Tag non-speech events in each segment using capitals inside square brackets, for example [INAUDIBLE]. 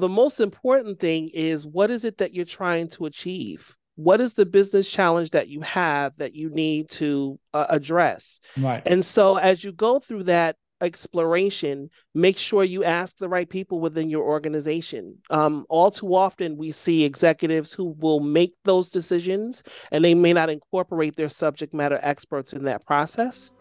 the most important thing is what is it that you're trying to achieve? What is the business challenge that you have that you need to uh, address? Right. And so as you go through that exploration, make sure you ask the right people within your organization. Um, all too often, we see executives who will make those decisions and they may not incorporate their subject matter experts in that process.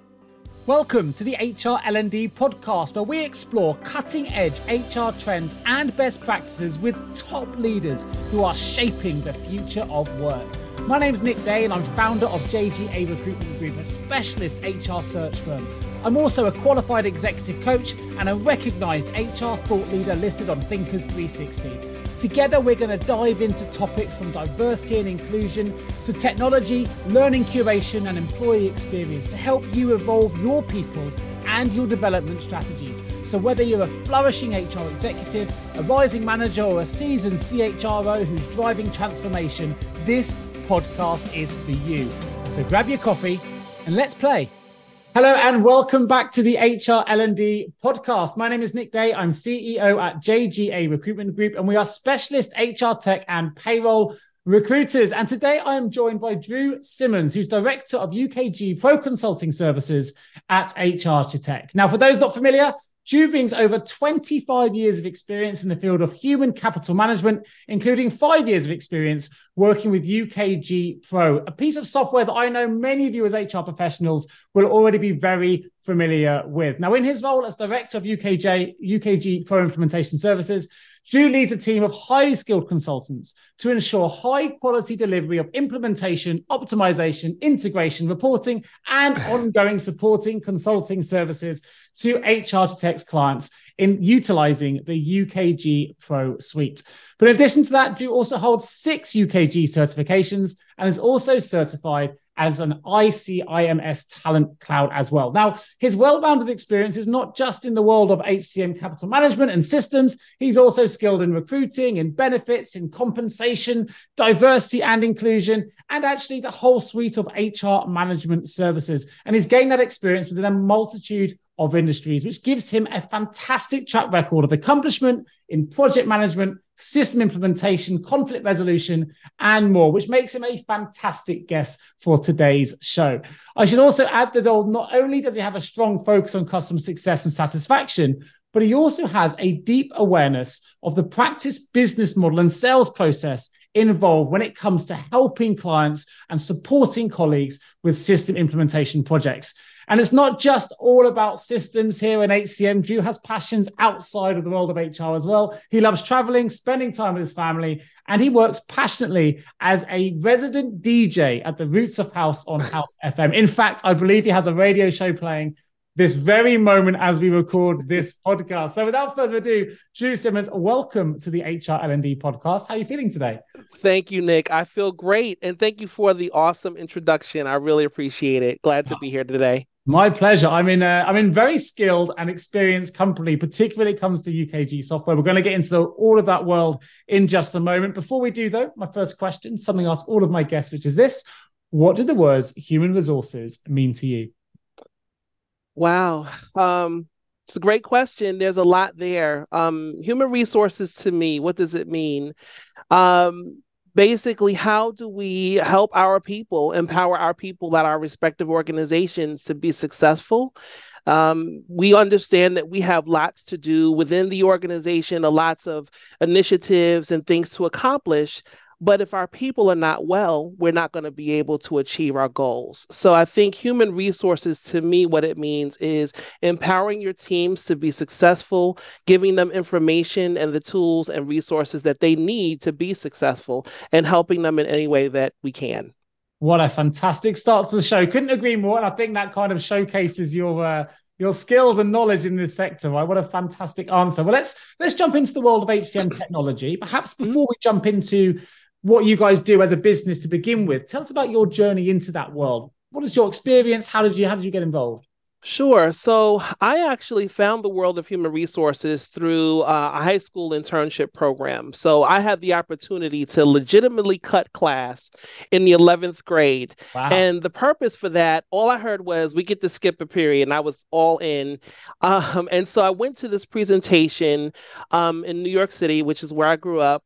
Welcome to the HR L&D podcast where we explore cutting-edge HR trends and best practices with top leaders who are shaping the future of work. My name is Nick Day and I'm founder of JGA Recruitment Group, a specialist HR search firm. I'm also a qualified executive coach and a recognized HR thought leader listed on Thinkers 360. Together, we're going to dive into topics from diversity and inclusion to technology, learning curation, and employee experience to help you evolve your people and your development strategies. So, whether you're a flourishing HR executive, a rising manager, or a seasoned CHRO who's driving transformation, this podcast is for you. So, grab your coffee and let's play. Hello and welcome back to the HR L&D podcast. My name is Nick Day. I'm CEO at JGA Recruitment Group and we are specialist HR tech and payroll recruiters. And today I am joined by Drew Simmons, who's director of UKG Pro Consulting Services at HR Tech. Now, for those not familiar, Drew brings over 25 years of experience in the field of human capital management, including five years of experience working with UKG Pro, a piece of software that I know many of you as HR professionals will already be very familiar with. Now, in his role as director of UKJ, UKG Pro Implementation Services, Drew leads a team of highly skilled consultants to ensure high quality delivery of implementation, optimization, integration, reporting, and [SIGHS] ongoing supporting consulting services to HRchitect's clients in utilizing the UKG Pro suite. But in addition to that, Drew also holds six UKG certifications and is also certified as an iCIMS talent cloud as well. Now, his well rounded experience is not just in the world of HCM capital management and systems, he's also skilled in recruiting, in benefits, in compensation, diversity and inclusion, and actually the whole suite of HR management services. And he's gained that experience within a multitude of industries, which gives him a fantastic track record of accomplishment in project management, system implementation, conflict resolution, and more, which makes him a fantastic guest for today's show. I should also add that not only does he have a strong focus on customer success and satisfaction, but he also has a deep awareness of the practice business model and sales process involved when it comes to helping clients and supporting colleagues with system implementation projects. And it's not just all about systems here in HCM. Drew has passions outside of the world of HR as well. He loves traveling, spending time with his family, and he works passionately as a resident DJ at the Roots of House on House [LAUGHS] FM. In fact, I believe he has a radio show playing this very moment as we record this podcast. So without further ado, Drew Simmons, welcome to the HR L&D podcast. How are you feeling today? Thank you, Nick. I feel great. And thank you for the awesome introduction. I really appreciate it. Glad to ah. be here today. My pleasure. I'm in a, I'm in very skilled and experienced company, particularly when it comes to UKG software. We're going to get into all of that world in just a moment. Before we do, though, my first question, something I ask all of my guests, which is this: What do the words human resources mean to you? Wow, um, it's a great question. There's a lot there. Um, human resources to me, what does it mean? Um, basically how do we help our people empower our people at our respective organizations to be successful um, we understand that we have lots to do within the organization, a lots of initiatives and things to accomplish. But if our people are not well, we're not going to be able to achieve our goals. So I think human resources, to me, what it means is empowering your teams to be successful, giving them information and the tools and resources that they need to be successful, and helping them in any way that we can. What a fantastic start to the show. Couldn't agree more. And I think that kind of showcases your uh, your skills and knowledge in this sector, right? What a fantastic answer. Well, let's let's jump into the world of HCM technology. Perhaps before we jump into what you guys do as a business to begin with, tell us about your journey into that world. What is your experience? How did you how did you get involved? Sure. So I actually found the world of human resources through uh, a high school internship program. So I had the opportunity to legitimately cut class in the 11th grade. Wow. And the purpose for that, all I heard was we get to skip a period, and I was all in. [LAUGHS] Um, and so I went to this presentation um, in New York City, which is where I grew up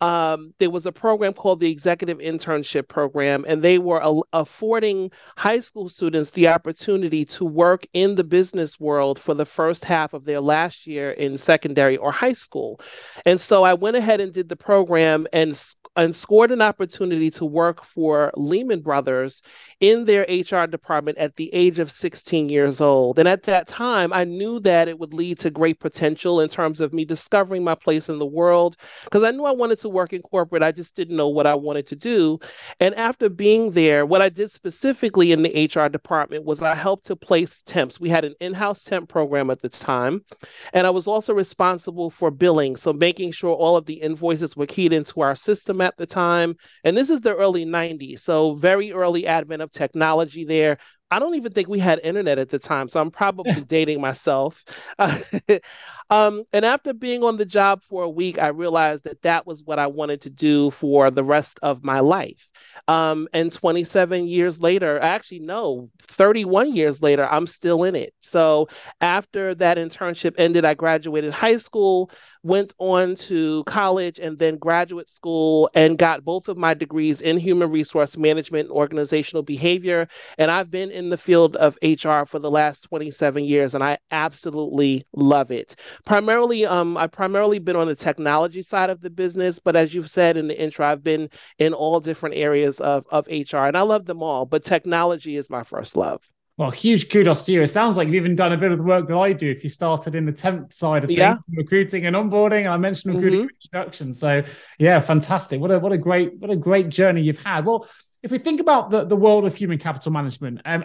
um, there was a program called the Executive Internship Program, and they were a- affording high school students the opportunity to work in the business world for the first half of their last year in secondary or high school. And so I went ahead and did the program and and scored an opportunity to work for Lehman Brothers in their HR department at the age of 16 years old. And at that time, I knew that it would lead to great potential in terms of me discovering my place in the world because I knew I wanted to work in corporate. I just didn't know what I wanted to do. And after being there, what I did specifically in the HR department was I helped to place temps. We had an in house temp program at the time. And I was also responsible for billing. So making sure all of the invoices were keyed into our system at the time. And this is the early 90s. So very early advent of technology there. I don't even think we had internet at the time, so I'm probably [LAUGHS] dating myself. [LAUGHS] um, and after being on the job for a week, I realized that that was what I wanted to do for the rest of my life. Um, and 27 years later, actually, no, 31 years later, I'm still in it. So after that internship ended, I graduated high school, went on to college and then graduate school and got both of my degrees in human resource management and organizational behavior. And I've been in the field of HR for the last 27 years and I absolutely love it. Primarily, um, I've primarily been on the technology side of the business, but as you've said in the intro, I've been in all different areas of, of HR and I love them all, but technology is my first love. Well, huge kudos to you. It sounds like you've even done a bit of the work that I do. If you started in the temp side of things, recruiting and onboarding, I mentioned recruiting mm-hmm. introduction. So, yeah, fantastic. What a what a great what a great journey you've had. Well, if we think about the, the world of human capital management, um,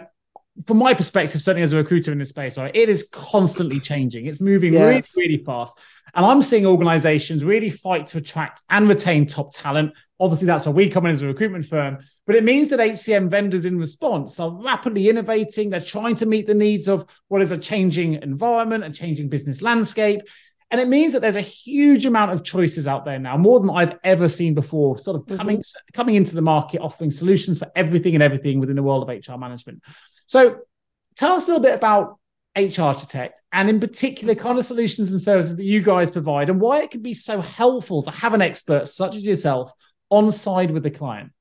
from my perspective, certainly as a recruiter in this space, right, it is constantly changing. It's moving yes. really, really fast. And I'm seeing organizations really fight to attract and retain top talent. Obviously, that's where we come in as a recruitment firm. But it means that HCM vendors in response are rapidly innovating. They're trying to meet the needs of what is a changing environment, a changing business landscape. And it means that there's a huge amount of choices out there now, more than I've ever seen before, sort of coming, mm-hmm. coming into the market, offering solutions for everything and everything within the world of HR management. So tell us a little bit about HRchitect and in particular kind of solutions and services that you guys provide and why it can be so helpful to have an expert such as yourself on side with the client.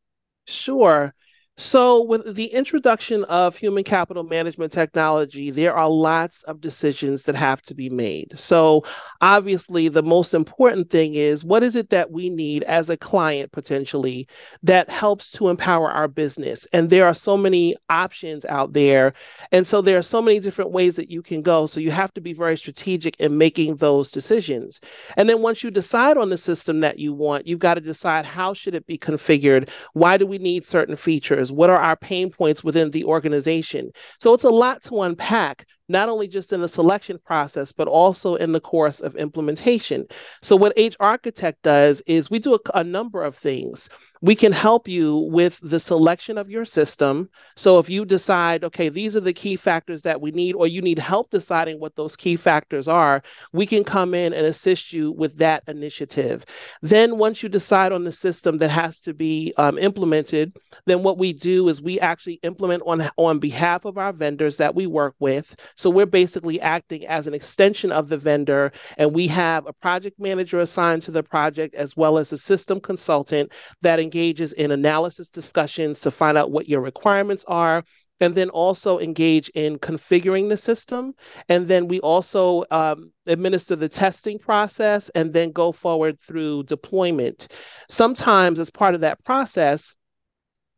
Sure. So, with the introduction of human capital management technology, there are lots of decisions that have to be made. So, obviously, the most important thing is what is it that we need as a client potentially that helps to empower our business? And there are so many options out there. And so, there are so many different ways that you can go. So, you have to be very strategic in making those decisions. And then, once you decide on the system that you want, you've got to decide how should it be configured? Why do we need certain features? What are our pain points within the organization? So it's a lot to unpack, not only just in the selection process, but also in the course of implementation. So what HRchitect does is we do a, a number of things we can help you with the selection of your system. So if you decide, okay, these are the key factors that we need, or you need help deciding what those key factors are, we can come in and assist you with that initiative. Then once you decide on the system that has to be um, implemented, then what we do is we actually implement on, on behalf of our vendors that we work with. So we're basically acting as an extension of the vendor, and we have a project manager assigned to the project as well as a system consultant that engages in analysis discussions to find out what your requirements are and then also engage in configuring the system. And then we also um, administer the testing process and then go forward through deployment. Sometimes, as part of that process,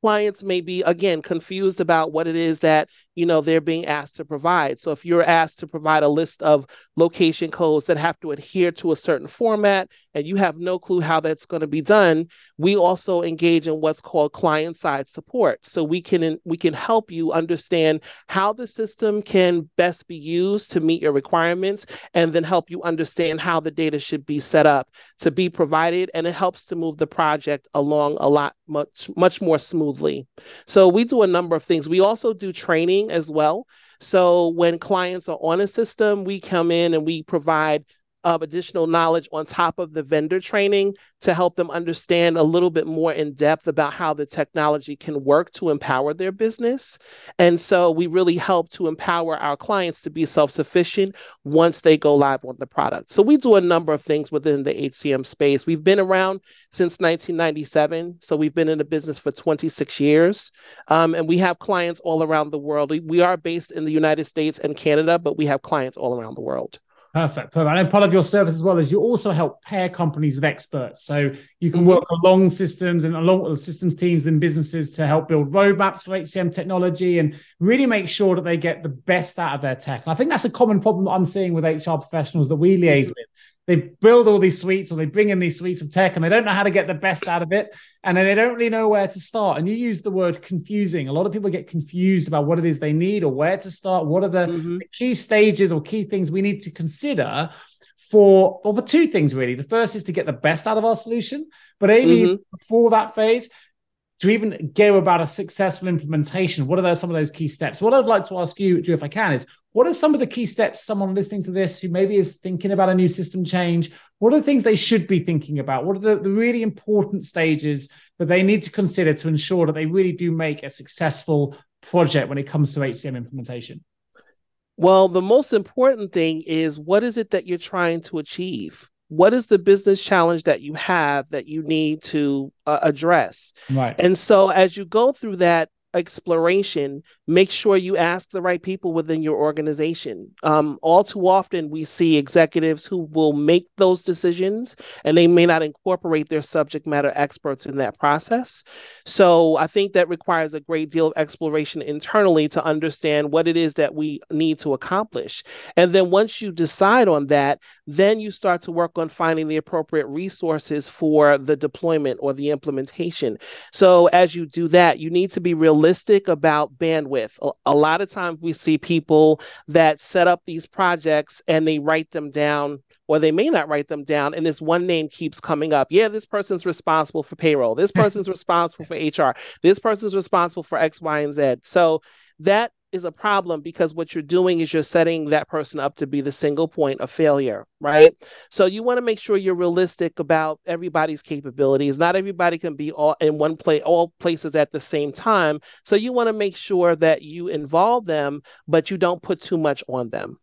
clients may be again confused about what it is that you know they're being asked to provide. So if you're asked to provide a list of location codes that have to adhere to a certain format and you have no clue how that's going to be done we also engage in what's called client side support. So we can we can help you understand how the system can best be used to meet your requirements and then help you understand how the data should be set up to be provided. And it helps to move the project along a lot much much more smoothly. So we do a number of things. We also do training as well. So when clients are on a system, we come in and we provide of additional knowledge on top of the vendor training to help them understand a little bit more in depth about how the technology can work to empower their business. And so we really help to empower our clients to be self sufficient once they go live on the product. So we do a number of things within the HCM space. We've been around since 1997. So we've been in the business for 26 years. Um, and we have clients all around the world. We are based in the United States and Canada, but we have clients all around the world. Perfect. Perfect. Know part of your service as well is you also help pair companies with experts. So you can mm-hmm. work along systems and along with systems teams and businesses to help build roadmaps for HCM technology and really make sure that they get the best out of their tech. And I think that's a common problem that I'm seeing with HR professionals that we liaise mm-hmm. with they build all these suites or they bring in these suites of tech and they don't know how to get the best out of it and then they don't really know where to start and you use the word confusing a lot of people get confused about what it is they need or where to start what are the, mm-hmm. the key stages or key things we need to consider for well, for two things really the first is to get the best out of our solution but maybe mm-hmm. before that phase to even go about a successful implementation, what are those, some of those key steps? What I'd like to ask you, Drew, if I can, is what are some of the key steps someone listening to this who maybe is thinking about a new system change? What are the things they should be thinking about? What are the, the really important stages that they need to consider to ensure that they really do make a successful project when it comes to HCM implementation? Well, the most important thing is what is it that you're trying to achieve? what is the business challenge that you have that you need to uh, address right and so as you go through that exploration, make sure you ask the right people within your organization. Um, all too often, we see executives who will make those decisions and they may not incorporate their subject matter experts in that process. So I think that requires a great deal of exploration internally to understand what it is that we need to accomplish. And then once you decide on that, then you start to work on finding the appropriate resources for the deployment or the implementation. So as you do that, you need to be realistic realistic about bandwidth. A, a lot of times we see people that set up these projects and they write them down or they may not write them down and this one name keeps coming up. Yeah this person's responsible for payroll. This [LAUGHS] person's responsible for hr this person's responsible for x y and z. So that is a problem because what you're doing is you're setting that person up to be the single point of failure, right? So you want to make sure you're realistic about everybody's capabilities. Not everybody can be all in one place, all places at the same time. So you want to make sure that you involve them, but you don't put too much on them.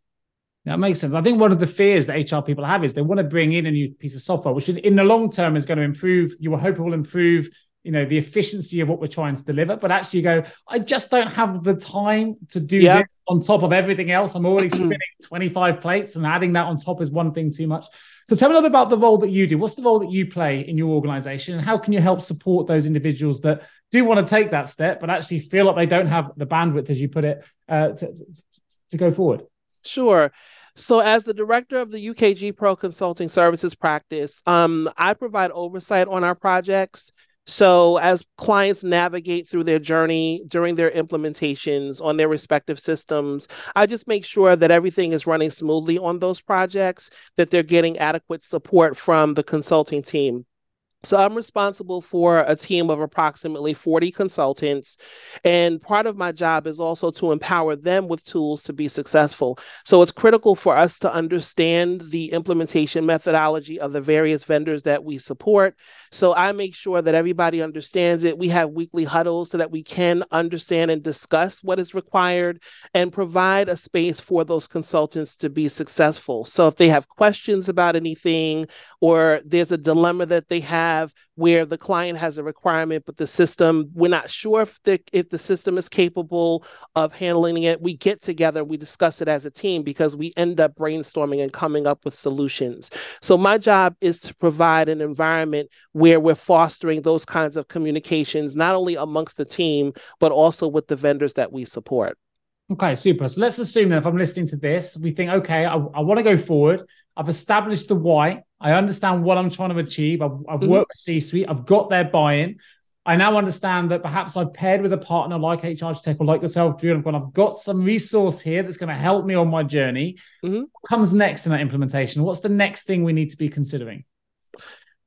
That makes sense. I think one of the fears that HR people have is they want to bring in a new piece of software, which in the long term is going to improve. You will hope it will improve you know the efficiency of what we're trying to deliver but actually go i just don't have the time to do yeah. this on top of everything else. I'm already [CLEARS THROAT] spinning 25 plates and adding that on top is one thing too much. So tell me a little bit about the role that you do. What's the role that you play in your organization and how can you help support those individuals that do want to take that step but actually feel like they don't have the bandwidth as you put it uh, to, to, to go forward? Sure. So, as the director of the UKG Pro Consulting Services practice, um, I provide oversight on our projects so, as clients navigate through their journey during their implementations on their respective systems, I just make sure that everything is running smoothly on those projects, that they're getting adequate support from the consulting team. So I'm responsible for a team of approximately 40 consultants. And part of my job is also to empower them with tools to be successful. So it's critical for us to understand the implementation methodology of the various vendors that we support. So I make sure that everybody understands it. We have weekly huddles so that we can understand and discuss what is required and provide a space for those consultants to be successful. So if they have questions about anything or there's a dilemma that they have where the client has a requirement but the system we're not sure if the if the system is capable of handling it we get together we discuss it as a team because we end up brainstorming and coming up with solutions so my job is to provide an environment where we're fostering those kinds of communications not only amongst the team but also with the vendors that we support Okay, super. So let's assume that if I'm listening to this, we think, okay, I, I want to go forward. I've established the why. I understand what I'm trying to achieve. I've, I've mm-hmm. worked with C suite. I've got their buy in. I now understand that perhaps I've paired with a partner like HRchitect or like yourself, Drew, and I've got some resource here that's going to help me on my journey. Mm-hmm. What comes next in that implementation? What's the next thing we need to be considering?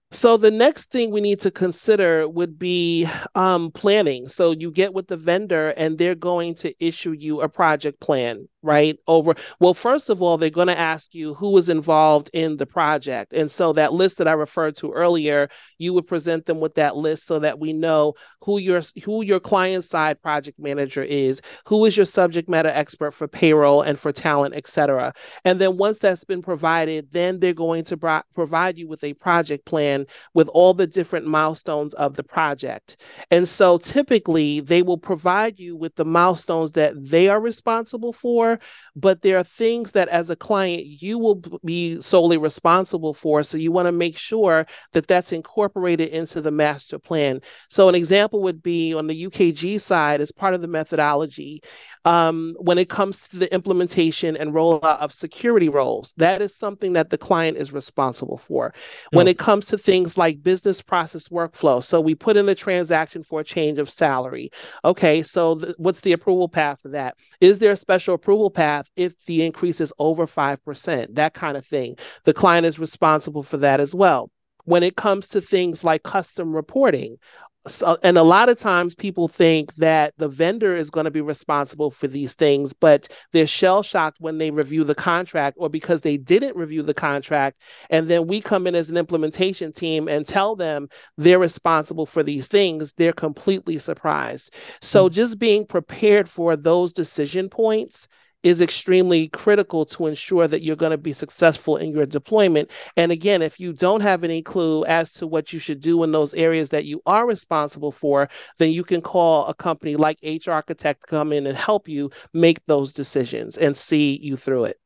So the next thing we need to consider would be um, planning. So you get with the vendor and they're going to issue you a project plan right over well first of all they're going to ask you who was involved in the project. And so that list that i referred to earlier you would present them with that list so that we know who your who your client side project manager is who is your subject matter expert for payroll and for talent etc and then once that's been provided then they're going to pro- provide you with a project plan with all the different milestones of the project. And so typically they will provide you with the milestones that they are responsible for but there are things that as a client you will be solely responsible for. So you want to make sure that that's incorporated into the master plan. So an example would be on the UKG side, as part of the methodology, um, when it comes to the implementation and rollout of security roles. That is something that the client is responsible for. When it comes to things like business process workflow, so we put in a transaction for a change of salary. Okay, so th- what's the approval path for that? Is there a special approval path if the increase is over 5%? That kind of thing. The client is responsible for that as well when it comes to things like custom reporting so, and a lot of times people think that the vendor is going to be responsible for these things, but they're shell shocked when they review the contract or because they didn't review the contract. And then we come in as an implementation team and tell them they're responsible for these things. They're completely surprised. So mm-hmm. just being prepared for those decision points is extremely critical to ensure that you're going to be successful in your deployment. And again, if you don't have any clue as to what you should do in those areas that you are responsible for, then you can call a company like HRchitect to come in and help you make those decisions and see you through it.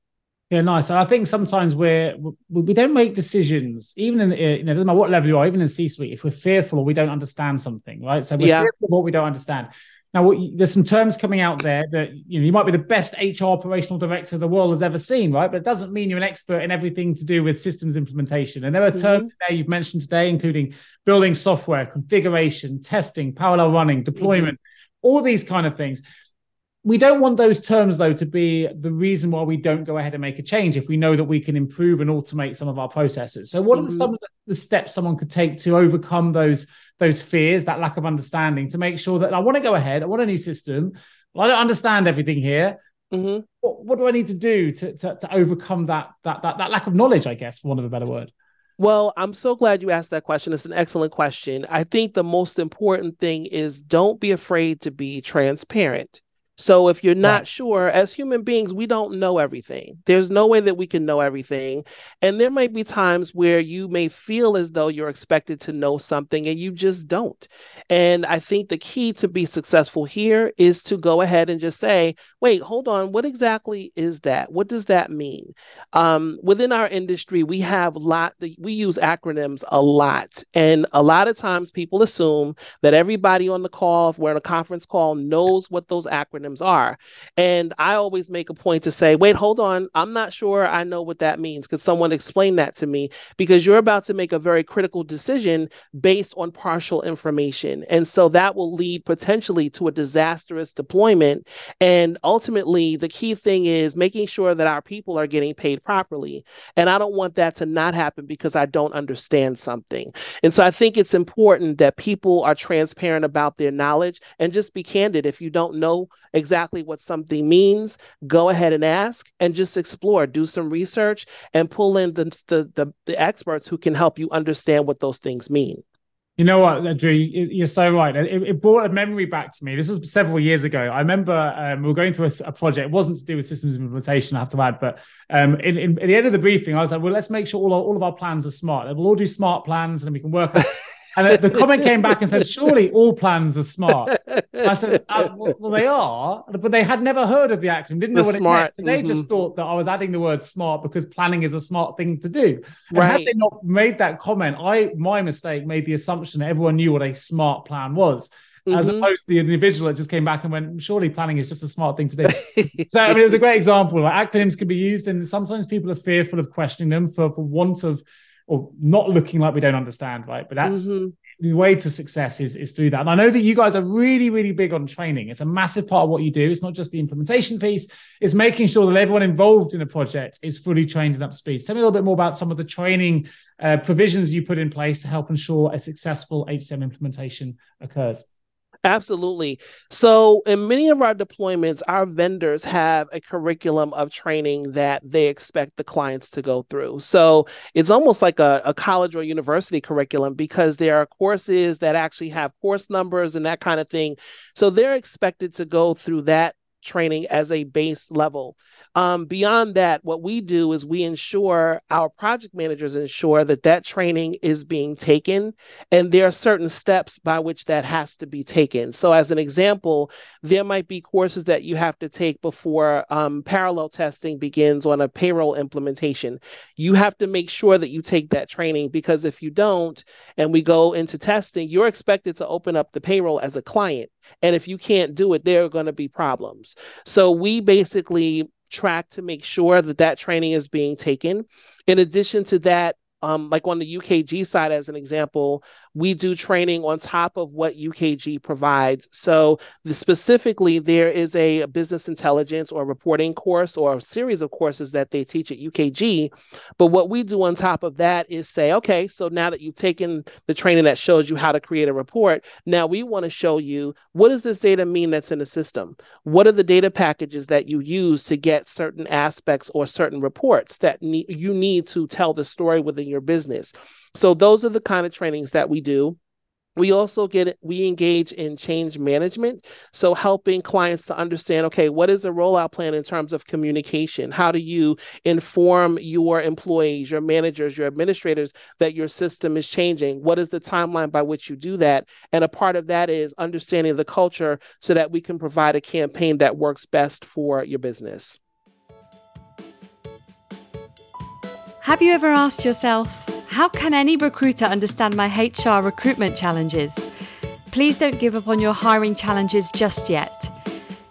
Yeah, nice. And I think sometimes we're we don't make decisions, even in you know, doesn't matter what level you are, even in C-suite, if we're fearful or we don't understand something, right? So we're yeah. fearful of what we don't understand. Now, what, there's some terms coming out there that you know you might be the best HR operational director the world has ever seen, right? But it doesn't mean you're an expert in everything to do with systems implementation. And there are mm-hmm. terms there you've mentioned today, including building software, configuration, testing, parallel running, deployment, mm-hmm. all these kind of things we don't want those terms though to be the reason why we don't go ahead and make a change if we know that we can improve and automate some of our processes so what mm-hmm. are some of the steps someone could take to overcome those those fears that lack of understanding to make sure that i want to go ahead i want a new system well, i don't understand everything here mm-hmm. what, what, do i need to do to, to, to overcome that, that that that lack of knowledge i guess for want of a better word well, I'm so glad you asked that question. It's an excellent question. I think the most important thing is don't be afraid to be transparent. So if you're not right. sure, as human beings, we don't know everything. There's no way that we can know everything. And there might be times where you may feel as though you're expected to know something and you just don't. And I think the key to be successful here is to go ahead and just say, wait, hold on, what exactly is that? What does that mean? Um, within our industry, we have a lot, we use acronyms a lot. And a lot of times people assume that everybody on the call, if we're in a conference call, knows what those acronyms acronyms are. And I always make a point to say, wait, hold on. I'm not sure I know what that means. Could someone explain that to me? Because you're about to make a very critical decision based on partial information. And so that will lead potentially to a disastrous deployment. And ultimately, the key thing is making sure that our people are getting paid properly. And I don't want that to not happen because I don't understand something. And so I think it's important that people are transparent about their knowledge and just be candid. If you don't know exactly what something means, go ahead and ask and just explore, do some research and pull in the, the, the, the experts who can help you understand what those things mean. You know what, Drew, you're so right. It, it, brought a memory back to me. This was several years ago. I remember um, we were going through a, a, project. It wasn't to do with systems implementation, I have to add. But um, in, in, at the end of the briefing, I was like, well, let's make sure all, our, all of our plans are smart. We'll all do smart plans and we can work [LAUGHS] And the comment came back and said, [LAUGHS] surely all plans are smart. I said, uh, well, they are, but they had never heard of the acronym, didn't know what smart. it meant. So they mm-hmm. just thought that I was adding the word smart because planning is a smart thing to do. And right. had they not made that comment, I, my mistake, made the assumption that everyone knew what a smart plan was. Mm-hmm. As opposed to the individual that just came back and went, surely planning is just a smart thing to do. so I mean, it was a great example. Like acronyms can be used, and sometimes people are fearful of questioning them for, for want of or not looking like we don't understand, right? But that's mm-hmm. the way to success is, is through that. And I know that you guys are really, really big on training. It's a massive part of what you do. It's not just the implementation piece, it's making sure that everyone involved in a project is fully trained and up to speed. Tell me a little bit more about some of the training uh, provisions you put in place to help ensure a successful HCM implementation occurs. Absolutely. So, in many of our deployments, our vendors have a curriculum of training that they expect the clients to go through. So, it's almost like a, a, college or university curriculum because there are courses that actually have course numbers and that kind of thing. So, they're expected to go through that training as a base level. Um, beyond that, what we do is we ensure our project managers ensure that that training is being taken, and there are certain steps by which that has to be taken. So, as an example, there might be courses that you have to take before um, parallel testing begins on a payroll implementation. You have to make sure that you take that training because if you don't, and we go into testing, you're expected to open up the payroll as a client. And if you can't do it, there are going to be problems. So, we basically track to make sure that that training is being taken. In addition to that, um, like on the UKG side, as an example, we do training on top of what UKG provides. So, the, specifically, there is a business intelligence or reporting course or a series of courses that they teach at UKG. But what we do on top of that is say, okay, so now that you've taken the training that shows you how to create a report, now we want to show you what does this data mean that's in the system? What are the data packages that you use to get certain aspects or certain reports that ne- you need to tell the story within your business? So those are the kind of trainings that we do. We also get we engage in change management, so helping clients to understand okay, what is the rollout plan in terms of communication? How do you inform your employees, your managers, your administrators that your system is changing? What is the timeline by which you do that? And a part of that is understanding the culture so that we can provide a campaign that works best for your business. Have you ever asked yourself how can any recruiter understand my HR recruitment challenges? Please don't give up on your hiring challenges just yet.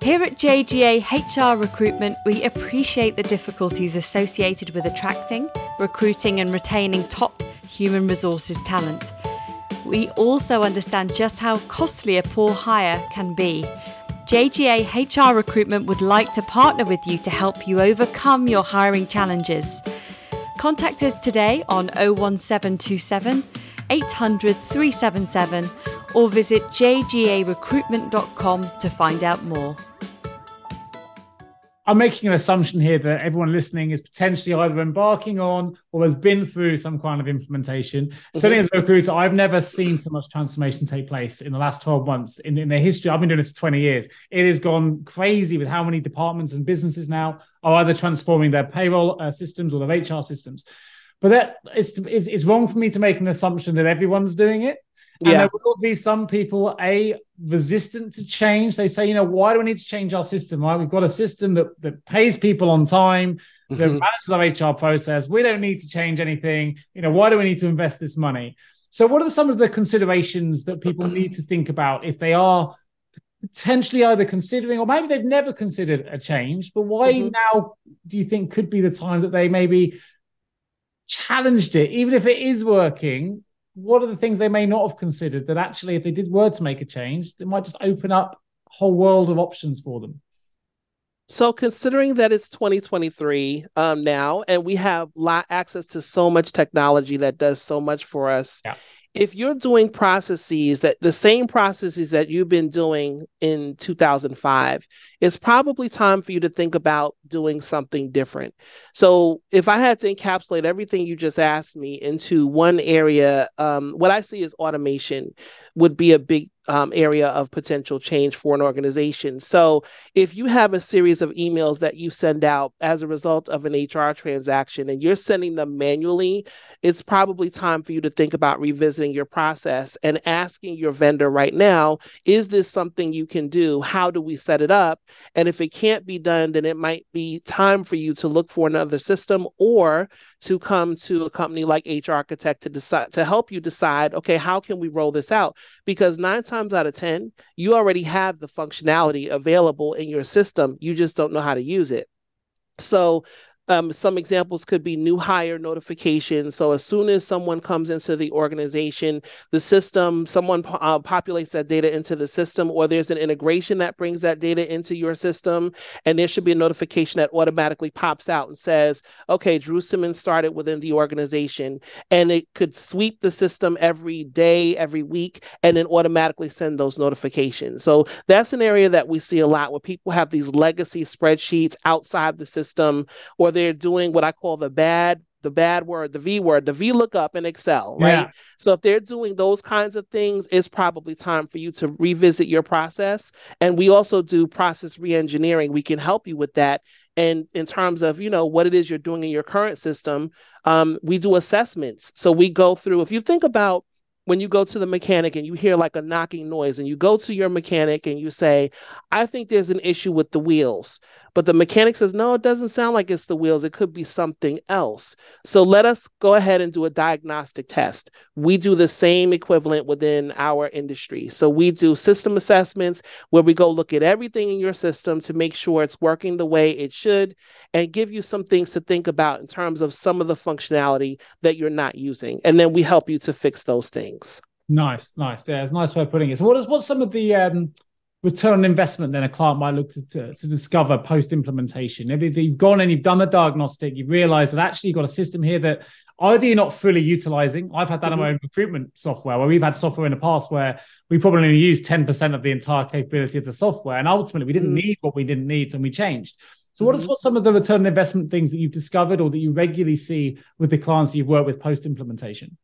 Here at JGA HR Recruitment, we appreciate the difficulties associated with attracting, recruiting, and retaining top human resources talent. We also understand just how costly a poor hire can be. JGA HR Recruitment would like to partner with you to help you overcome your hiring challenges. Contact us today on 01727 800 377 or visit jgarecruitment.com to find out more. I'm making an assumption here that everyone listening is potentially either embarking on or has been through some kind of implementation. Mm-hmm. Certainly, as a recruiter, I've never seen so much transformation take place in the last 12 months. In, in the history, I've been doing this for 20 years. It has gone crazy with how many departments and businesses now are either transforming their payroll uh, systems or their HR systems. But that it's, it's, it's wrong for me to make an assumption that everyone's doing it. And yeah. there will be some people a resistant to change. They say, you know, why do we need to change our system? Right? We've got a system that that pays people on time, that mm-hmm. manages our HR process. We don't need to change anything. You know, why do we need to invest this money? So, what are some of the considerations that people need to think about if they are potentially either considering or maybe they've never considered a change, but why mm-hmm. now do you think could be the time that they maybe challenged it, even if it is working? What are the things they may not have considered that actually, if they did were to make a change, it might just open up a whole world of options for them? So, considering that it's 2023 um, now, and we have lot access to so much technology that does so much for us, yeah if you're doing processes that the same processes that you've been doing in 2005 it's probably time for you to think about doing something different so if i had to encapsulate everything you just asked me into one area um, what i see is automation would be a big um, area of potential change for an organization. So, if you have a series of emails that you send out as a result of an HR transaction and you're sending them manually, it's probably time for you to think about revisiting your process and asking your vendor right now is this something you can do? How do we set it up? And if it can't be done, then it might be time for you to look for another system or to come to a company like HRchitect to decide to help you decide, okay, how can we roll this out? Because nine times out of ten, you already have the functionality available in your system. You just don't know how to use it. So um, some examples could be new hire notifications. So as soon as someone comes into the organization, the system, someone uh, populates that data into the system, or there's an integration that brings that data into your system, and there should be a notification that automatically pops out and says, "Okay, Drew Simmons started within the organization," and it could sweep the system every day, every week, and then automatically send those notifications. So that's an area that we see a lot where people have these legacy spreadsheets outside the system or they're doing what I call the bad the bad word, the V word, the V lookup in Excel, right? Yeah. So if they're doing those kinds of things, it's probably time for you to revisit your process. And we also do process reengineering. We can help you with that. And in terms of, you know, what it is you're doing in your current system, um, we do assessments. So we go through, if you think about when you go to the mechanic and you hear like a knocking noise and you go to your mechanic and you say, I think there's an issue with the wheels. But the mechanic says, no, it doesn't sound like it's the wheels. It could be something else. So let us go ahead and do a diagnostic test. We do the same equivalent within our industry. So we do system assessments where we go look at everything in your system to make sure it's working the way it should and give you some things to think about in terms of some of the functionality that you're not using. And then we help you to fix those things. Nice, nice. Yeah, it's a nice way of putting it. So what is what's some of the um return on investment then a client might look to, to, to discover post implementation. If you've gone and you've done the diagnostic, you've realized that actually you've got a system here that either you're not fully utilizing. I've had that mm-hmm. in my own recruitment software where we've had software in the past where we probably only used 10% of the entire capability of the software. And ultimately we didn't mm-hmm. need what we didn't need and we changed. So what mm-hmm. what some of the return on investment things that you've discovered or that you regularly see with the clients you've worked with post implementation?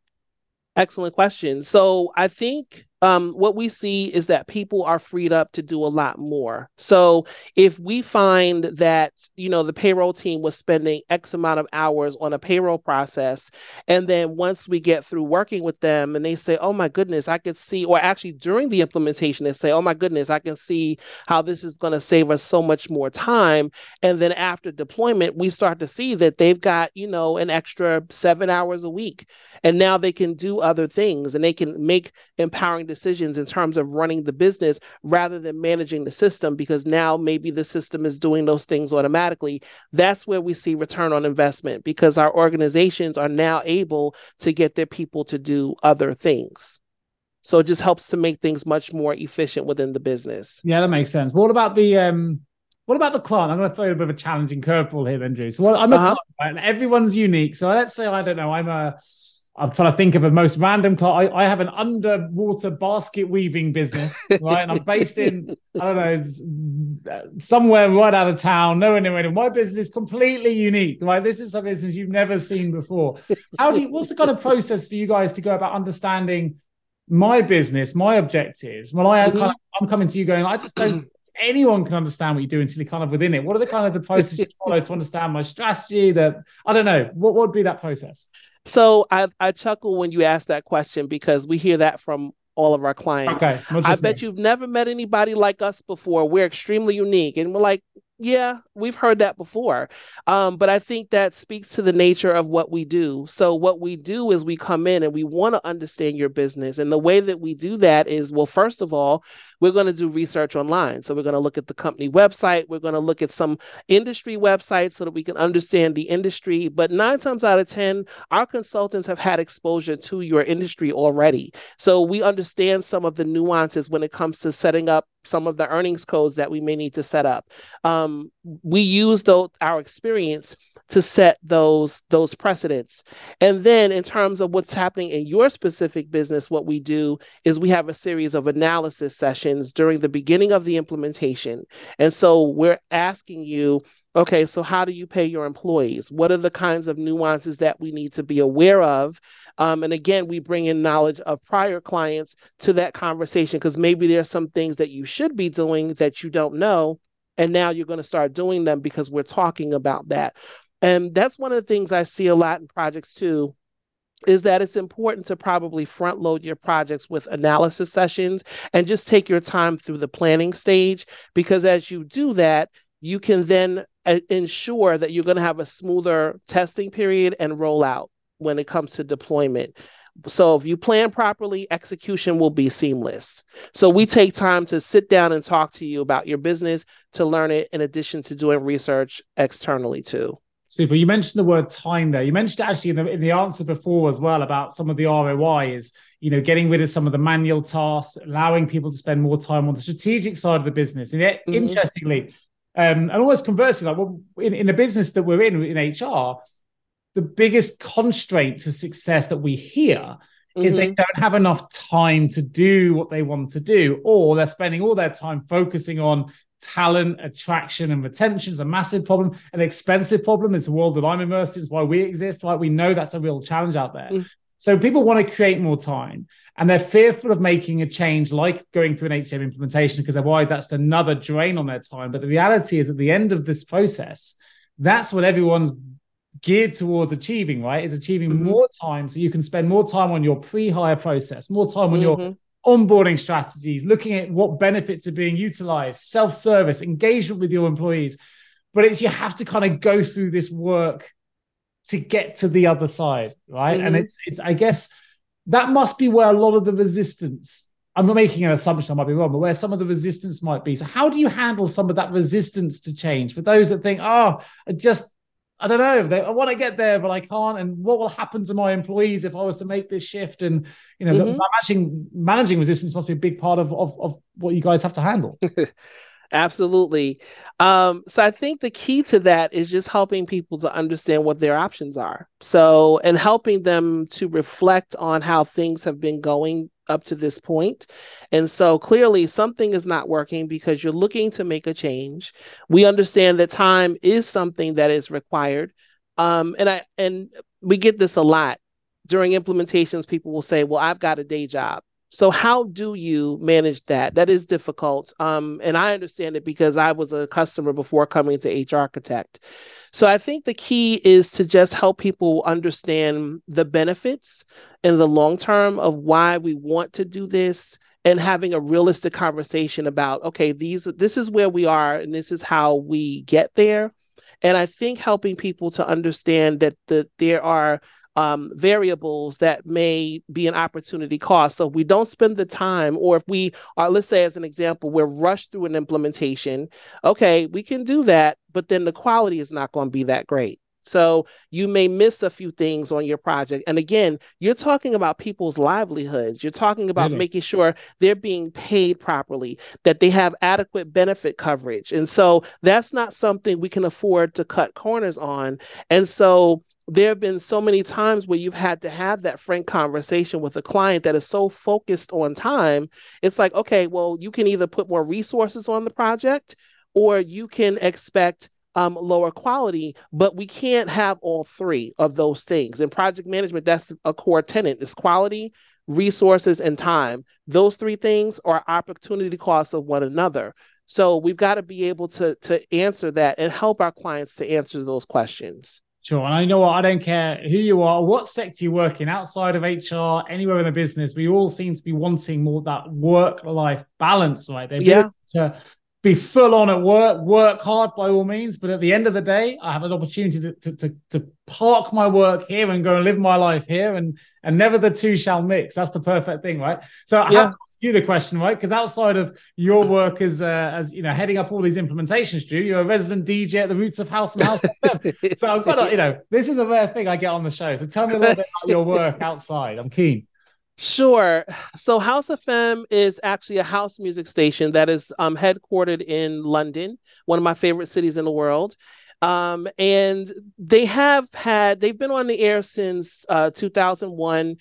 Excellent question. So I think um, what we see is that people are freed up to do a lot more. So if we find that you know the payroll team was spending X amount of hours on a payroll process, and then once we get through working with them, and they say, "Oh my goodness, I could see," or actually during the implementation, they say, "Oh my goodness, I can see how this is going to save us so much more time," and then after deployment, we start to see that they've got you know an extra seven hours a week, and now they can do other things, and they can make empowering decisions in terms of running the business rather than managing the system because now maybe the system is doing those things automatically. That's where we see return on investment because our organizations are now able to get their people to do other things. So it just helps to make things much more efficient within the business. Yeah, that makes sense. What about the um what about the client? I'm going to throw you a bit of a challenging curveball here, then, Drew. So, well, I'm a uh-huh. client, right? everyone's unique. So, let's say I don't know, I'm a I'm trying to think of a most random car. I, I, have an underwater basket weaving business, right? And I'm based in, I don't know, somewhere right out of town, nowhere near anywhere. My business is completely unique, right? This is a business you've never seen before. How do you, what's the kind of process for you guys to go about understanding my business, my objectives? Well, I mm-hmm. kind of, I'm coming to you going, I just don't [CLEARS THROAT] anyone can understand what you do until you're kind of within it. What are the kind of the process you follow to understand my strategy? That I don't know. What, what would be that process? So I, I chuckle when you ask that question because we hear that from all of our clients. Okay, I bet me. you've never met anybody like us before. We're extremely unique. And we're like, yeah, we've heard that before. Um, but I think that speaks to the nature of what we do. So, what we do is we come in and we want to understand your business. And the way that we do that is, well, first of all, we're going to do research online. So we're going to look at the company website. We're going to look at some industry websites so that we can understand the industry. But nine times out of 10, our consultants have had exposure to your industry already. So we understand some of the nuances when it comes to setting up some of the earnings codes that we may need to set up. Um, we use those, our experience to set those those precedents. And then in terms of what's happening in your specific business, what we do is we have a series of analysis sessions during the beginning of the implementation. And so we're asking you Okay, so how do you pay your employees? What are the kinds of nuances that we need to be aware of? Um, and again, we bring in knowledge of prior clients to that conversation because maybe there's some things that you should be doing that you don't know. And now you're going to start doing them because we're talking about that. And that's one of the things I see a lot in projects too is that it's important to probably front load your projects with analysis sessions and just take your time through the planning stage because as you do that you can then uh, ensure that you're going to have a smoother testing period and rollout when it comes to deployment so if you plan properly, execution will be seamless. So we take time to sit down and talk to you about your business to learn it in addition to doing research externally too. Super. You mentioned the word time there. You mentioned actually in the, in the answer before as well about some of the ROI is, you know, getting rid of some of the manual tasks, allowing people to spend more time on the strategic side of the business. And yet, mm-hmm. interestingly, um, and almost conversely, like well, in, in the business that we're in in HR, the biggest constraint to success that we hear mm-hmm. is they mm-hmm. don't have enough time to do what they want to do, or they're spending all their time focusing on talent attraction and retention is a massive problem, an expensive problem. It's a world that I'm immersed in. It's why we exist, right? We know that's a real challenge out there. Mm. So people want to create more time and they're fearful of making a change like going through an HCM implementation because they're worried that's another drain on their time. But the reality is at the end of this process, that's what everyone's geared towards achieving, right? Is achieving mm-hmm. more time so you can spend more time on your pre-hire process, more time on mm-hmm. your onboarding strategies, looking at what benefits are being utilized, self service, engagement with your employees. But it's you have to kind of go through this work to get to the other side, right? Mm-hmm. And it's it's I guess that must be where a lot of the resistance. I'm making an assumption, I might be wrong, but where some of the resistance might be. So, how do you handle some of that resistance to change for those that think, oh, I just I don't know. They, I want to get there, but I can't. And what will happen to my employees if I was to make this shift? And you know, mm-hmm. managing managing resistance must be a big part of of, of what you guys have to handle. [LAUGHS] Absolutely. Um, so I think the key to that is just helping people to understand what their options are. So, and helping them to reflect on how things have been going up to this point. And so clearly something is not working because you're looking to make a change. We understand that time is something that is required. Um, and I and we get this a lot during implementations. People will say, "Well, I've got a day job." So how do you manage that? That is difficult. Um, and I understand it because I was a customer before coming to HRchitect. So I think the key is to just help people understand the benefits in the long term of why we want to do this and having a realistic conversation about okay these this is where we are and this is how we get there. And i think helping people to understand that the, there are um, variables that may be an opportunity cost. So if we don't spend the time, or if we are, let's say as an example, we're rushed through an implementation, okay, we can do that, but then the quality is not going to be that great. So you may miss a few things on your project. And again, you're talking about people's livelihoods. You're talking about really? making sure they're being paid properly, that they have adequate benefit coverage. And so that's not something we can afford to cut corners on. And so there have been so many times where you've had to have that frank conversation with a client that is so focused on time. It's like, okay, well, you can either put more resources on the project or you can expect um, lower quality, but we can't have all three of those things. In project management, that's a core tenant is quality, resources, and time. Those three things are opportunity costs of one another. So we've got to be able to to answer that and help our clients to answer those questions. Sure. And I know what I don't care who you are, what sector you work in, outside of HR, anywhere in the business, we all seem to be wanting more that work life balance, right? They yeah. to be full on at work, work hard by all means. But at the end of the day, I have an opportunity to, to, to, to, park my work here and go and live my life here. And, and never the two shall mix. That's the perfect thing, right? So I yeah. have to ask you the question, right? Because outside of your work as, uh, as, you know, heading up all these implementations, Drew, you're a resident DJ at the Roots of House and House. so I've got to, you know, this is a rare thing I get on the show. So tell me a little bit about your work [LAUGHS] outside. I'm keen. Sure. So House of FM is actually a house music station that is um, headquartered in London, one of my favorite cities in the world. Um, and they have had, they've been on the air since uh, 2001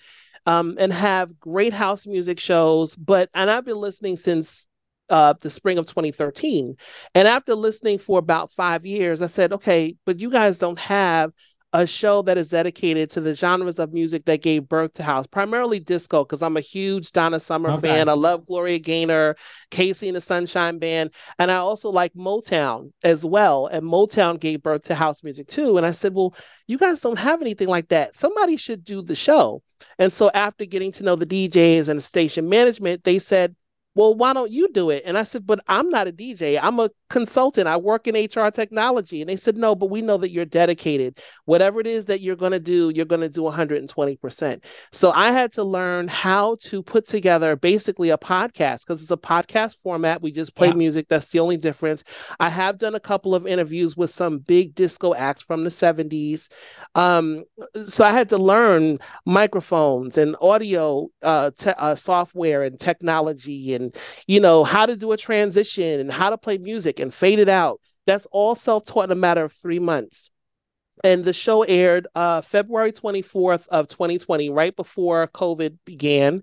um, and have great house music shows. But, and I've been listening since uh, the spring of 2013. And after listening for about five years, I said, okay, but you guys don't have a show that is dedicated to the genres of music that gave birth to house, primarily disco, because I'm a huge Donna Summer okay. fan. I love Gloria Gaynor, KC and the Sunshine Band, and I also like Motown as well. And Motown gave birth to house music too. And I said, well, you guys don't have anything like that. Somebody should do the show. And so after getting to know the DJs and the station management, they said, well, why don't you do it? And I said, but I'm not a DJ. I'm a consultant. I work in HR technology. And they said, no, but we know that you're dedicated. Whatever it is that you're going to do, you're going to do 120%. So I had to learn how to put together basically a podcast because it's a podcast format. We just play yeah. music. That's the only difference. I have done a couple of interviews with some big disco acts from the 70s. Um, so I had to learn microphones and audio uh, te- uh, software and technology and and you know how to do a transition and how to play music and fade it out. That's all self-taught in a matter of three months. And the show aired uh, february 24th of 2020 right before covid began.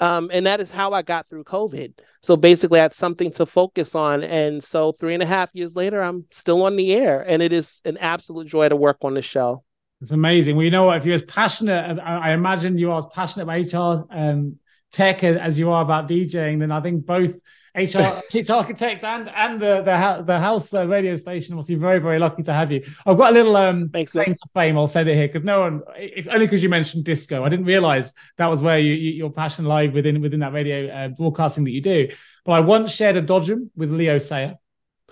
Um, and that is how i got through covid. So basically i had something to focus on. And so three and a half years later i'm still on the air. And it is an absolute joy to work on the show. It's amazing. Well, you know what? If you're as passionate, I imagine you are as passionate about HR um, tech as you are about DJing, then I think both HR, HR [LAUGHS] architect and and the the, the house uh, radio station will be very very lucky to have you. I've got a little um claim to fame. I'll say it here because no one, if, only because you mentioned disco. I didn't realize that was where you, you, your passion lied within within that radio uh, broadcasting that you do. But I once shared a dodgem with Leo Sayer.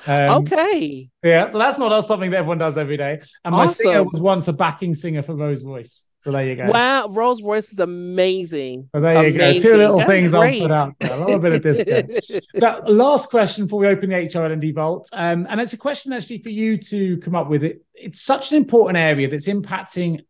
Um, okay. Yeah, so that's not something that everyone does every day. And my awesome. singer was once a backing singer for Rose Royce. So there you go. Wow, Rose Royce is amazing. So there you amazing. go. Two little That's things great. I'll put out there. A little bit of this. [LAUGHS] so last question before we open the HR L&D vault. Um, and it's a question actually for you to come up with. It. It's such an important area that's impacting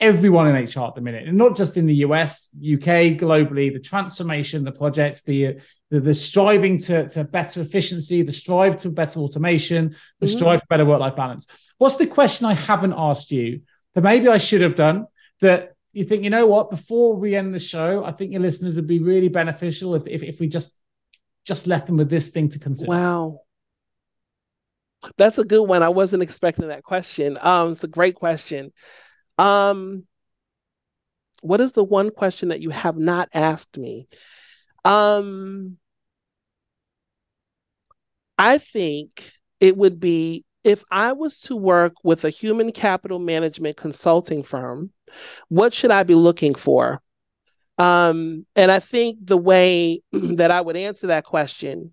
everyone in HR at the minute, and not just in the US, UK, globally. The transformation, the projects, the the, the striving to, to better efficiency, the strive to better automation, the mm-hmm. strive for better work life balance. What's the question I haven't asked you that maybe I should have done? That you think, you know what, before we end the show, I think your listeners would be really beneficial if, if, if we just just left them with this thing to consider. Wow. That's a good one. I wasn't expecting that question. Um, it's a great question. Um, what is the one question that you have not asked me? Um, I think it would be if I was to work with a human capital management consulting firm what should I be looking for? Um, and I think the way [CLEARS THROAT] that I would answer that question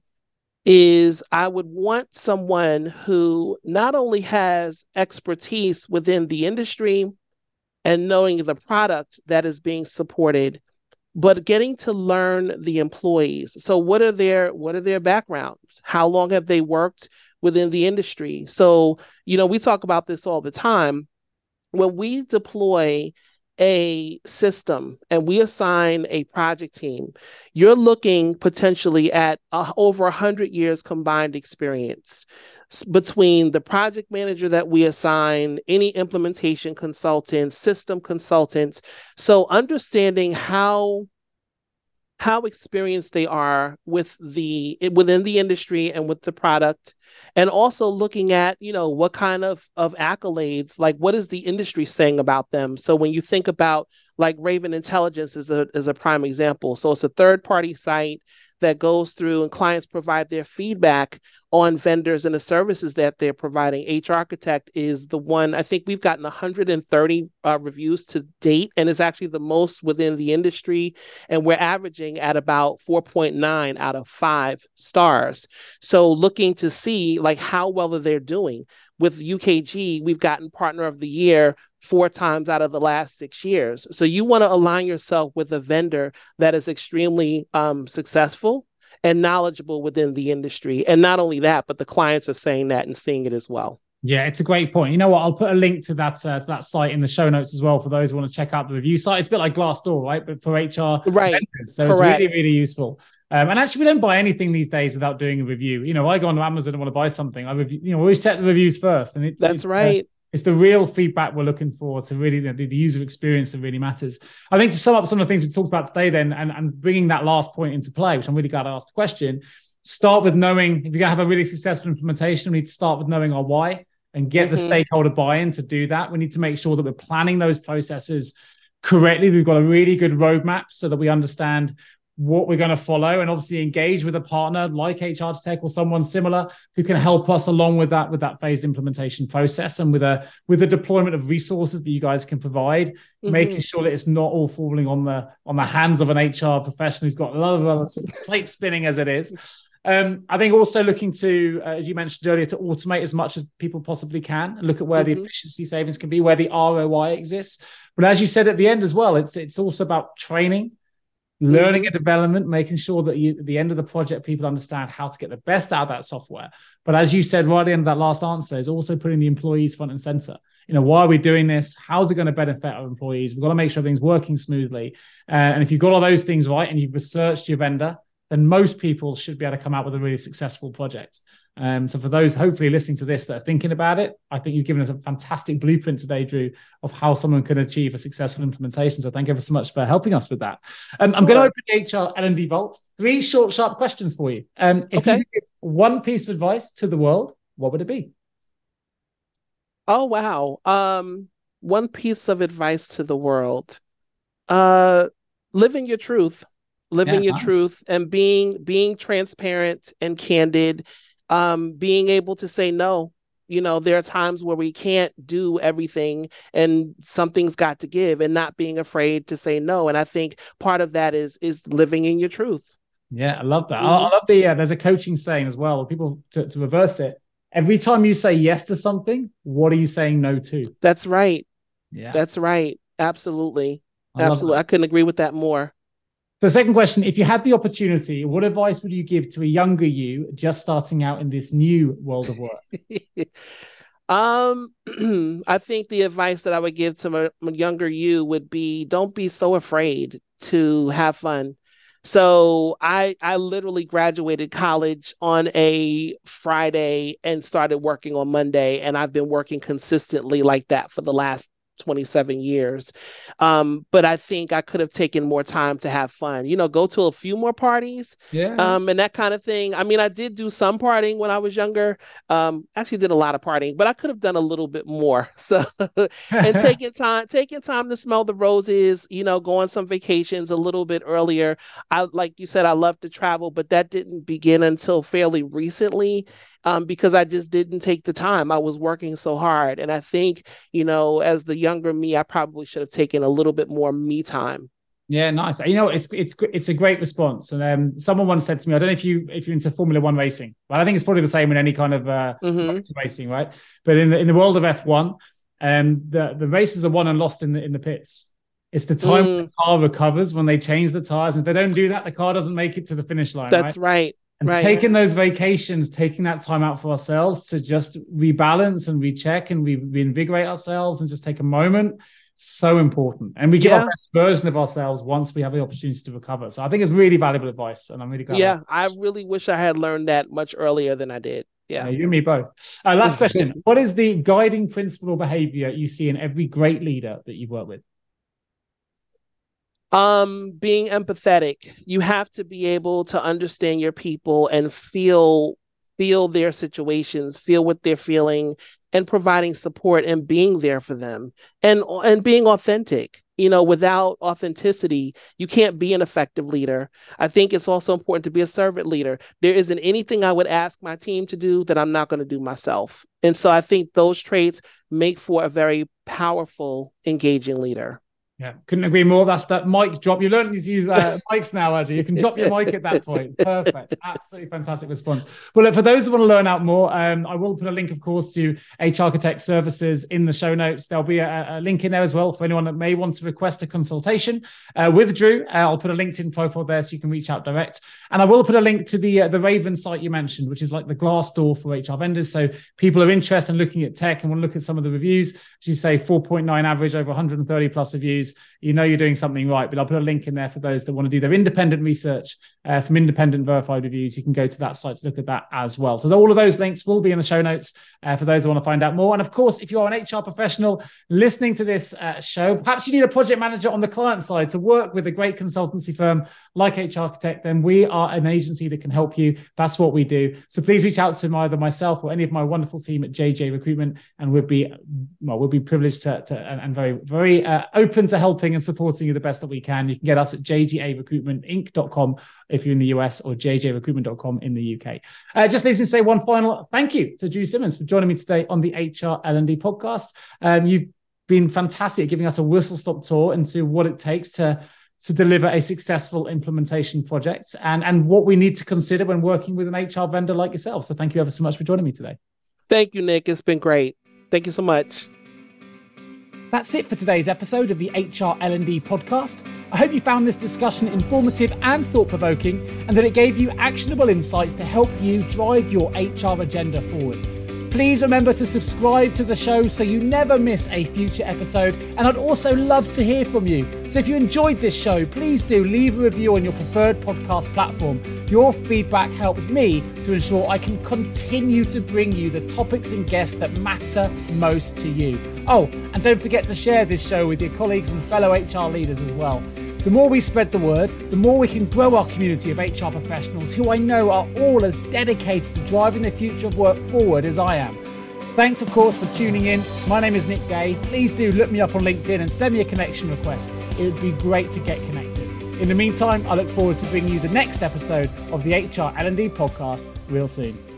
is I would want someone who not only has expertise within the industry and knowing the product that is being supported, but getting to learn the employees. So what are their what are their backgrounds? How long have they worked within the industry? So, you know, we talk about this all the time when we deploy a system and we assign a project team, you're looking potentially at uh, over 100 years combined experience between the project manager that we assign, any implementation consultants, system consultants. So understanding how how experienced they are with the within the industry and with the product. And also looking at you know what kind of of accolades like what is the industry saying about them? So when you think about like Raven Intelligence is a is a prime example. So it's a third party site that goes through and clients provide their feedback on vendors and the services that they're providing. HRchitect is the one, I think we've gotten 130 uh, reviews to date, and it's actually the most within the industry. And we're averaging at about 4.9 out of five stars. So looking to see like how well are they're doing. With UKG, we've gotten Partner of the Year four times out of the last six years. So you want to align yourself with a vendor that is extremely um, successful and knowledgeable within the industry. And not only that, but the clients are saying that and seeing it as well. Yeah, it's a great point. You know what? I'll put a link to that uh, to that site in the show notes as well for those who want to check out the review site. It's a bit like Glassdoor, right? But for HR right. Vendors. So Correct. it's really, really useful. Um, and actually, we don't buy anything these days without doing a review. You know, I go on Amazon and want to buy something. I review, you know, always check the reviews first. And it's that's it's, uh, right. Uh, it's the real feedback we're looking for to really the, the, user experience that really matters. I think to sum up some of the things we talked about today, then, and, and bringing that last point into play, which I'm really glad I asked the question. Start with knowing if you're going to have a really successful implementation, we need to start with knowing our why and get mm-hmm. the stakeholder buy-in to do that. We need to make sure that we're planning those processes correctly. We've got a really good roadmap so that we understand what we're going to follow and obviously engage with a partner like HR Tech or someone similar who can help us along with that with that phased implementation process and with a with the deployment of resources that you guys can provide mm-hmm. making sure that it's not all falling on the on the hands of an HR professional who's got a lot of other [LAUGHS] plate spinning as it is um, I think also looking to, uh, as you mentioned earlier, to automate as much as people possibly can and look at where mm-hmm. the efficiency savings can be, where the ROI exists. But as you said at the end as well, it's it's also about training learning mm-hmm. and development, making sure that you, at the end of the project, people understand how to get the best out of that software. But as you said right at the end of that last answer, is also putting the employees front and center. You know, why are we doing this? How's it going to benefit our employees? We've got to make sure everything's working smoothly. Uh, and if you've got all those things right and you've researched your vendor, then most people should be able to come out with a really successful project. Um, so for those hopefully listening to this that are thinking about it, I think you've given us a fantastic blueprint today, Drew, of how someone can achieve a successful implementation. So thank you ever so much for helping us with that. Um, I'm going to open the HR L&D Vault. Three short, sharp questions for you. Um, if okay. you give one piece of advice to the world, what would it be? Oh wow. Um, one piece of advice to the world. Uh, living your truth living yeah, your nice. truth and being being transparent and candid um, being able to say no. You know, there are times where we can't do everything and something's got to give and not being afraid to say no. And I think part of that is is living in your truth. Yeah, I love that. Mm-hmm. I, love the uh, there's a coaching saying as well. People to, to reverse it. Every time you say yes to something, what are you saying no to? That's right. Yeah. That's right. Absolutely. I Absolutely. I couldn't agree with that more. So, second question: If you had the opportunity, what advice would you give to a younger you just starting out in this new world of work? [LAUGHS] um, [CLEARS THROAT] I think the advice that I would give to my, my younger you would be: don't be so afraid to have fun. So I I literally graduated college on a Friday and started working on Monday, and I've been working consistently like that for the last 27 years. Um, but I think I could have taken more time to have fun, you know, go to a few more parties yeah. um, and that kind of thing. I mean, I did do some partying when I was younger. Um, actually did a lot of partying, but I could have done a little bit more. [LAUGHS] So, and [LAUGHS] taking time, taking time to smell the roses, you know, go on some vacations a little bit earlier. I, like you said, I love to travel, but that didn't begin until fairly recently um, because I just didn't take the time. I was working so hard. And I think, you know, as the younger me, I probably should have taken a little bit more me time. Yeah, nice. You know, it's it's it's a great response. And um, someone once said to me, I don't know if you if you're into Formula One racing, but I think it's probably the same in any kind of uh, mm-hmm. racing, right? But in the in the world of F1, um, the the races are won and lost in the in the pits. It's the time mm. the car recovers when they change the tires. And if they don't do that, the car doesn't make it to the finish line. That's right. right. And right. taking those vacations, taking that time out for ourselves to just rebalance and recheck and re- reinvigorate ourselves and just take a moment, so important. And we give yeah. our best version of ourselves once we have the opportunity to recover. So I think it's really valuable advice. And I'm really glad. Yeah, I really wish I had learned that much earlier than I did. Yeah. yeah you and me both. Uh, last [LAUGHS] question What is the guiding principle or behavior you see in every great leader that you've worked with? Um being empathetic you have to be able to understand your people and feel feel their situations feel what they're feeling and providing support and being there for them. And and being authentic you know without authenticity you can't be an effective leader. I think it's also important to be a servant leader. There isn't anything i would ask my team to do that i'm not going to do myself. And so i think those traits make for a very powerful engaging leader yeah, couldn't agree more. That's that mic drop. You learned to use uh, [LAUGHS] mics now, Andrew. You can drop your mic at that [LAUGHS] point. Perfect. Absolutely fantastic response. Well, look, for those who want to learn out more, um, I will put a link, of course, to HRchitect Services in the show notes. There'll be a, a, link in there as well for anyone that may want to request a consultation uh, with Drew. Uh, I'll put a LinkedIn profile there so you can reach out direct. And I will put a link to the uh, the Raven site you mentioned, which is like the Glassdoor for HR vendors. So people are interested in looking at tech and want to look at some of the reviews. As you say, 4.9 average over 130 plus reviews you know you're doing something right. But I'll put a link in there for those that want to do their independent research uh, from independent verified reviews, you can go to that site to look at that as well. So all of those links will be in the show notes uh, for those who want to find out more. And of course, if you are an HR professional listening to this uh, show, perhaps you need a project manager on the client side to work with a great consultancy firm like HRchitect, then we are an agency that can help you. That's what we do. So please reach out to either myself or any of my wonderful team at JGA Recruitment, and we'll be well, we'll be privileged to, to and very very uh, open to helping and supporting you the best that we can. You can get us at jgarecruitmentinc.com if you're in the US or jgarecruitment.com in the UK. Uh, just leaves me to say one final thank you to Drew Simmons for joining me today on the HR L&D podcast. Um, you've been fantastic at giving us a whistle stop tour into what it takes to to deliver a successful implementation project and, and what we need to consider when working with an HR vendor like yourself. So thank you ever so much for joining me today. Thank you, Nick. It's been great. Thank you so much. That's it for today's episode of the HR L&D podcast. I hope you found this discussion informative and thought-provoking and that it gave you actionable insights to help you drive your HR agenda forward. Please remember to subscribe to the show so you never miss a future episode. And I'd also love to hear from you. So if you enjoyed this show, please do leave a review on your preferred podcast platform. Your feedback helps me to ensure I can continue to bring you the topics and guests that matter most to you. Oh, and don't forget to share this show with your colleagues and fellow HR leaders as well. The more we spread the word, the more we can grow our community of HR professionals who I know are all as dedicated to driving the future of work forward as I am. Thanks, of course, for tuning in. My name is Nick Day. Please do look me up on LinkedIn and send me a connection request. It would be great to get connected. In the meantime, I look forward to bringing you the next episode of the HR L&D podcast real soon.